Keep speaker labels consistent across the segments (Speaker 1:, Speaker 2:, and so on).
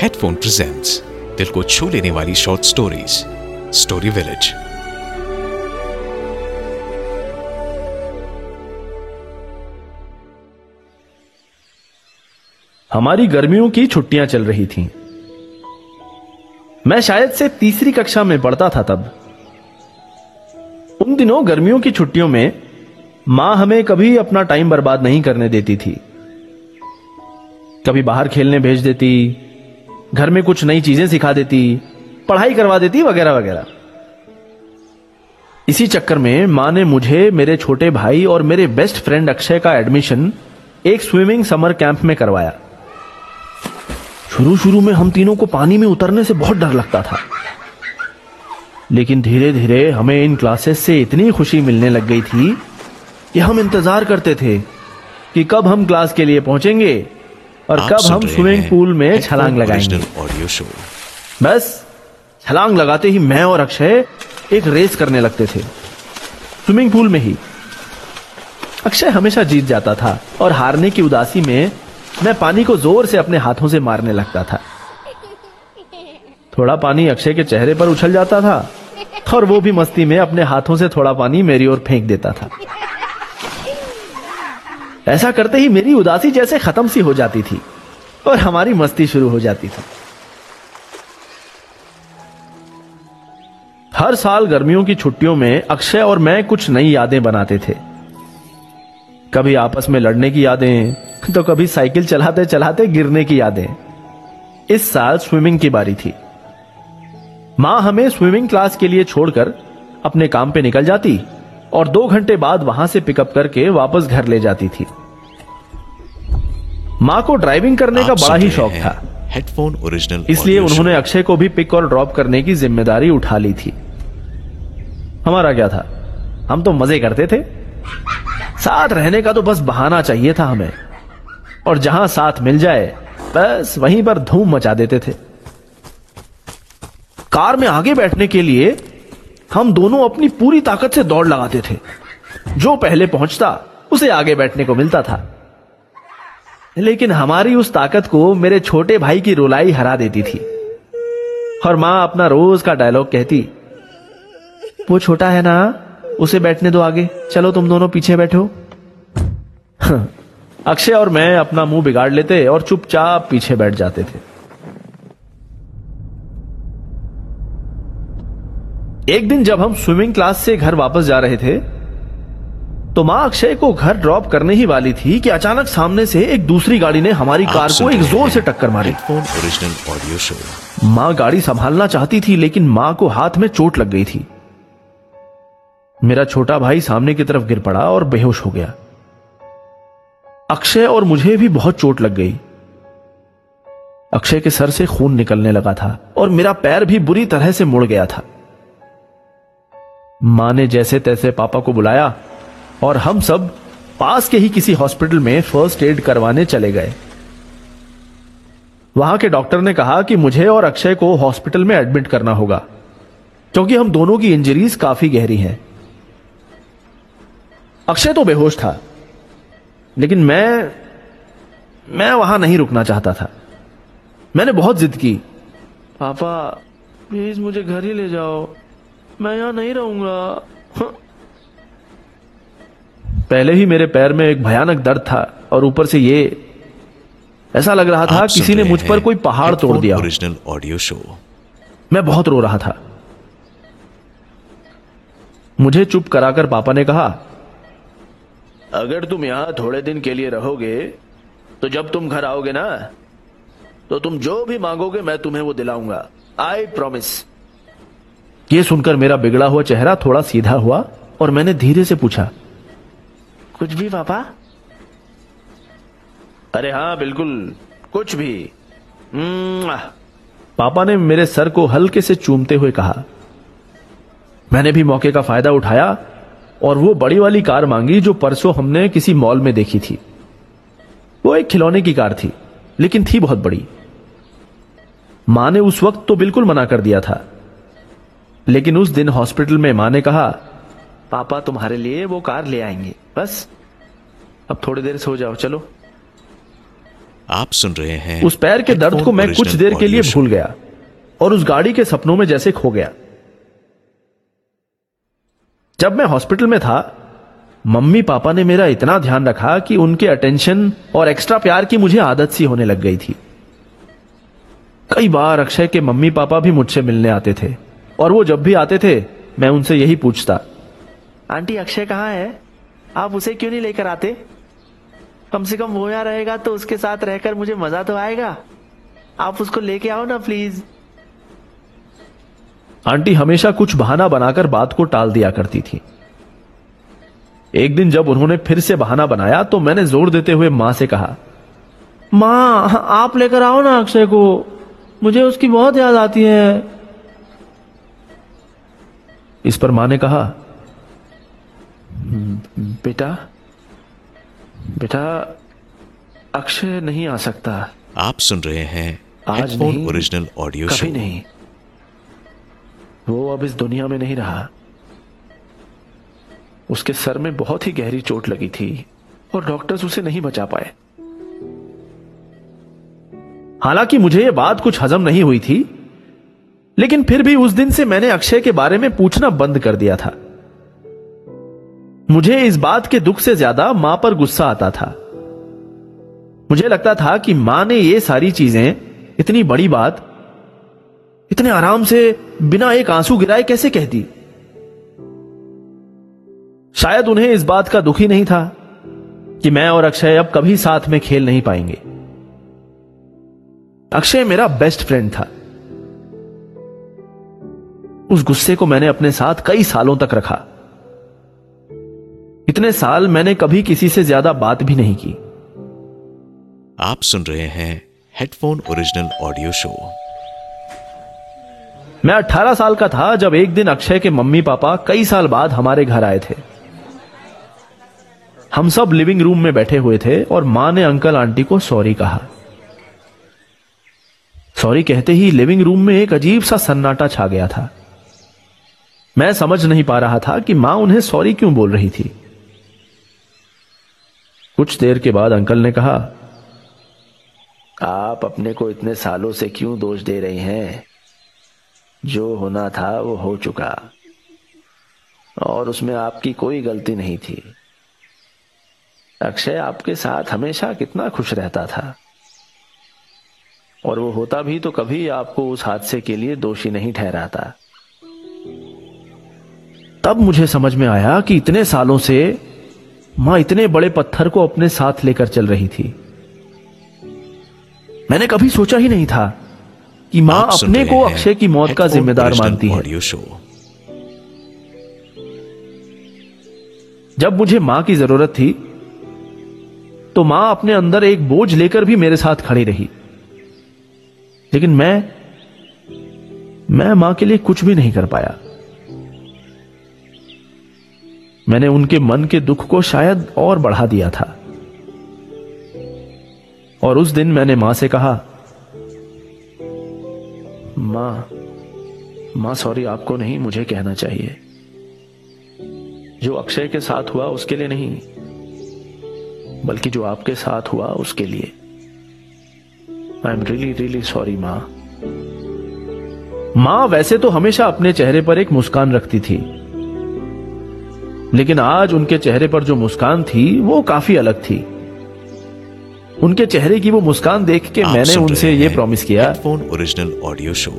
Speaker 1: Headphone presents दिल को छू लेने वाली शॉर्ट स्टोरीज स्टोरी विलेज
Speaker 2: हमारी गर्मियों की छुट्टियाँ चल रही थीं। मैं शायद से तीसरी कक्षा में पढ़ता था तब। उन दिनों गर्मियों की छुट्टियों में माँ हमें कभी अपना टाइम बर्बाद नहीं करने देती थी। कभी बाहर खेलने भेज देती घर में कुछ नई चीज़ें सिखा देती, पढ़ाई करवा देती, वगैरह वगैरह। इसी चक्कर में माँ ने मुझे, मेरे छोटे भाई और मेरे बेस्ट फ्रेंड अक्षय का एडमिशन एक स्विमिंग समर कैंप में करवाया। शुरू शुरू में हम तीनों को पानी में उतरने से बहुत डर लगता था। लेकिन धीरे धीरे हमें इन क्लासेस से इतनी खुशी मिलने लग गई थी कि हम इंतज़ार करते थे कि कब हम क्लास के लिए पहुँचेंगे। और कब हम स्विमिंग पूल में छलांग लगाएँगे।
Speaker 1: ऑडियो शो
Speaker 2: बस छलांग लगाते ही मैं और अक्षय एक रेस करने लगते थे। स्विमिंग पूल में ही। अक्षय हमेशा जीत जाता था और हारने की उदासी में मैं पानी को ज़ोर से अपने हाथों से मारने लगता था। थोड़ा पानी अक्षय के चेहरे पर उछल जाता था और वो भी मस्ती में अपने हाथों से थोड़ा पानी मेरी ओर फेंक देता था। ऐसा करते ही मेरी उदासी जैसे खत्म सी हो जाती थी और हमारी मस्ती शुरू हो जाती थी। हर साल गर्मियों की छुट्टियों में अक्षय और मैं कुछ नई यादें बनाते थे। कभी आपस में लड़ने की यादें तो कभी साइकिल चलाते चलाते गिरने की यादें। इस साल स्विमिंग की बारी थी। माँ हमें स्विमिंग क्लास के लिए छोड़कर अपने काम पे निकल जाती। और दो घंटे बाद वहाँ से पिकअप करके वापस घर ले जाती थी। माँ को ड्राइविंग करने का बड़ा ही शौक था।
Speaker 1: हेडफोन ओरिजिनल
Speaker 2: इसलिए उन्होंने अक्षय को भी पिक और ड्रॉप करने की ज़िम्मेदारी उठा ली थी। हमारा क्या था? हम तो मज़े करते थे। साथ रहने का तो बस बहाना चाहिए था हमें। और जहाँ साथ मिल जाए बस वहीं पर धूम मचा देते थे। कार में आगे बैठने के लिए हम दोनों अपनी पूरी ताकत से दौड़ लगाते थे। जो पहले पहुँचता, उसे आगे बैठने को मिलता था। लेकिन हमारी उस ताकत को मेरे छोटे भाई की रुलाई हरा देती थी। और माँ अपना रोज का डायलॉग कहती, वो छोटा है ना, उसे बैठने दो आगे। चलो तुम दोनों पीछे बैठो। अक्षय और मैं अपना मुँह बिगाड़ लेते और चुपचाप पीछे बैठ जाते थे। एक दिन जब हम स्विमिंग क्लास से घर वापस जा रहे थे तो माँ अक्षय को घर ड्रॉप करने ही वाली थी कि अचानक सामने से एक दूसरी गाड़ी ने हमारी कार को एक ज़ोर से टक्कर मारी।
Speaker 1: ओरिजिनल ऑडियो शो
Speaker 2: माँ गाड़ी संभालना चाहती थी लेकिन माँ को हाथ में चोट लग गई थी। मेरा छोटा भाई सामने की तरफ़ गिर पड़ा और बेहोश हो गया। अक्षय और मुझे भी बहुत चोट लग गई। अक्षय के सर से खून निकलने लगा था और मेरा पैर भी बुरी तरह से मुड़ गया था। माँ ने जैसे तैसे पापा को बुलाया और हम सब पास के ही किसी हॉस्पिटल में फ़र्स्ट एड करवाने चले गए। वहाँ के डॉक्टर ने कहा कि मुझे और अक्षय को हॉस्पिटल में एडमिट करना होगा, क्योंकि हम दोनों की इंजरीज काफ़ी गहरी हैं। अक्षय तो बेहोश था, लेकिन मैं मैं वहाँ नहीं रुकना चाहता था। मैंने बहुत जिद की, पापा प्लीज़ मुझे घर ही ले जाओ। मैं यहाँ नहीं रहूँगा। पहले ही मेरे पैर में एक भयानक दर्द था और ऊपर से ये ऐसा लग रहा था किसी ने मुझ पर कोई पहाड़ तोड़ दिया।
Speaker 1: ओरिजिनल ऑडियो शो
Speaker 2: मैं बहुत रो रहा था। मुझे चुप कराकर पापा ने कहा अगर तुम यहाँ थोड़े दिन के लिए रहोगे तो जब तुम घर आओगे ना तो तुम जो भी मांगोगे मैं तुम्हें वो दिलाऊँगा। आई प्रॉमिस ये सुनकर मेरा बिगड़ा हुआ चेहरा थोड़ा सीधा हुआ और मैंने धीरे से पूछा, कुछ भी, पापा? अरे हाँ बिल्कुल, कुछ भी। पापा ने मेरे सर को हल्के से चूमते हुए कहा। मैंने भी मौके का फ़ायदा उठाया और वो बड़ी वाली कार मांगी जो परसों हमने किसी मॉल में देखी थी। वो एक खिलौने की कार थी, लेकिन थी बहुत बड़ी। माँ ने उस वक्त तो बिल्कुल मना कर दिया था। लेकिन उस दिन हॉस्पिटल में माँ ने कहा पापा तुम्हारे लिए वो कार ले आएँगे बस। अब थोड़ी देर सो जाओ चलो।
Speaker 1: आप सुन रहे हैं
Speaker 2: उस पैर के दर्द को मैं कुछ देर के लिए भूल गया और उस गाड़ी के सपनों में जैसे खो गया। जब मैं हॉस्पिटल में था मम्मी पापा ने मेरा इतना ध्यान रखा कि उनके अटेंशन और एक्स्ट्रा प्यार की मुझे आदत सी होने लग गई थी। कई बार अक्षय के मम्मी पापा भी मुझसे मिलने आते थे। और वो जब भी आते थे मैं उनसे यही पूछता। आंटी अक्षय कहाँ है? आप उसे क्यों नहीं लेकर आते? कम से कम वो यहाँ रहेगा तो उसके साथ रहकर मुझे मज़ा तो आएगा। आप उसको लेके आओ ना प्लीज़ आंटी हमेशा कुछ बहाना बनाकर बात को टाल दिया करती थी। एक दिन जब उन्होंने फिर से बहाना बनाया तो मैंने ज़ोर देते हुए माँ से कहा माँ आप लेकर आओ ना अक्षय को। मुझे उसकी बहुत याद आती है। इस पर माँ ने कहा बेटा बेटा अक्षय नहीं आ सकता।
Speaker 1: आप सुन रहे हैं
Speaker 2: आज नहीं,
Speaker 1: ओरिजिनल ऑडियो
Speaker 2: कभी नहीं। वो अब इस दुनिया में नहीं रहा। उसके सर में बहुत ही गहरी चोट लगी थी और डॉक्टर्स उसे नहीं बचा पाए। हालाँकि मुझे यह बात कुछ हजम नहीं हुई थी। लेकिन फिर भी उस दिन से मैंने अक्षय के बारे में पूछना बंद कर दिया था। मुझे इस बात के दुख से ज़्यादा माँ पर गुस्सा आता था। मुझे लगता था कि माँ ने ये सारी चीज़ें, इतनी बड़ी बात, इतने आराम से बिना एक आँसू गिराए कैसे कह दी? शायद उन्हें इस बात का दुख नहीं था कि मैं और अक्षय अब कभी साथ में खेल नहीं पाएँगे। अक्षय मेरा बेस्ट फ्रेंड था। उस गुस्से को मैंने अपने साथ कई सालों तक रखा। इतने साल मैंने कभी किसी से ज़्यादा बात भी नहीं की।
Speaker 1: आप सुन रहे हैं हेडफोन ओरिजिनल ऑडियो शो
Speaker 2: मैं 18 साल का था जब एक दिन अक्षय के मम्मी पापा कई साल बाद हमारे घर आए थे। हम सब लिविंग रूम में बैठे हुए थे और माँ ने अंकल आंटी को सॉरी कहा। सॉरी कहते ही लिविंग रूम में एक अजीब सा सन्नाटा छा गया था। मैं समझ नहीं पा रहा था कि माँ उन्हें सॉरी क्यों बोल रही थी। कुछ देर के बाद अंकल ने कहा, आप अपने को इतने सालों से क्यों दोष दे रही हैं? जो होना था वो हो चुका। और उसमें आपकी कोई गलती नहीं थी। अक्षय आपके साथ हमेशा कितना खुश रहता था। और वो होता भी तो कभी आपको उस हादसे के लिए दोषी नहीं ठहराता। तब मुझे समझ में आया कि इतने सालों से माँ इतने बड़े पत्थर को अपने साथ लेकर चल रही थी। मैंने कभी सोचा ही नहीं था कि माँ अपने को अक्षय की मौत का जिम्मेदार मानती है। जब मुझे माँ की ज़रूरत थी तो माँ अपने अंदर एक बोझ लेकर भी मेरे साथ खड़ी रही। लेकिन मैं मैं माँ के लिए कुछ भी नहीं कर पाया। मैंने उनके मन के दुख को शायद और बढ़ा दिया था। और उस दिन मैंने माँ से कहा, माँ माँ, सॉरी, आपको नहीं, मुझे कहना चाहिए। जो अक्षय के साथ हुआ, उसके लिए नहीं, बल्कि जो आपके साथ हुआ, उसके लिए। I am really really sorry माँ। माँ, वैसे तो हमेशा अपने चेहरे पर एक मुस्कान रखती थी। लेकिन आज उनके चेहरे पर जो मुस्कान थी वो काफ़ी अलग थी। उनके चेहरे की वो मुस्कान देख के मैंने उनसे ये प्रॉमिस किया।
Speaker 1: फ़ोन ओरिजिनल ऑडियो शो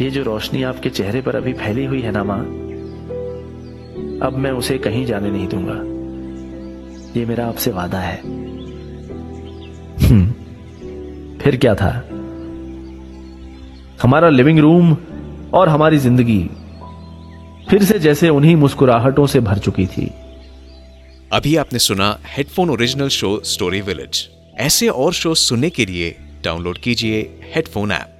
Speaker 2: ये जो रोशनी आपके चेहरे पर अभी फैली हुई है ना माँ अब मैं उसे कहीं जाने नहीं दूँगा। ये मेरा आपसे वादा है। हम्म, फिर क्या था? हमारा लिविंग रूम और हमारी ज़िंदगी फिर से जैसे उन्हीं मुस्कुराहटों से भर चुकी थी।
Speaker 1: अभी आपने सुना headphone original show story village. ऐसे और शो सुनने के लिए डाउनलोड कीजिए हेडफोन ऐप।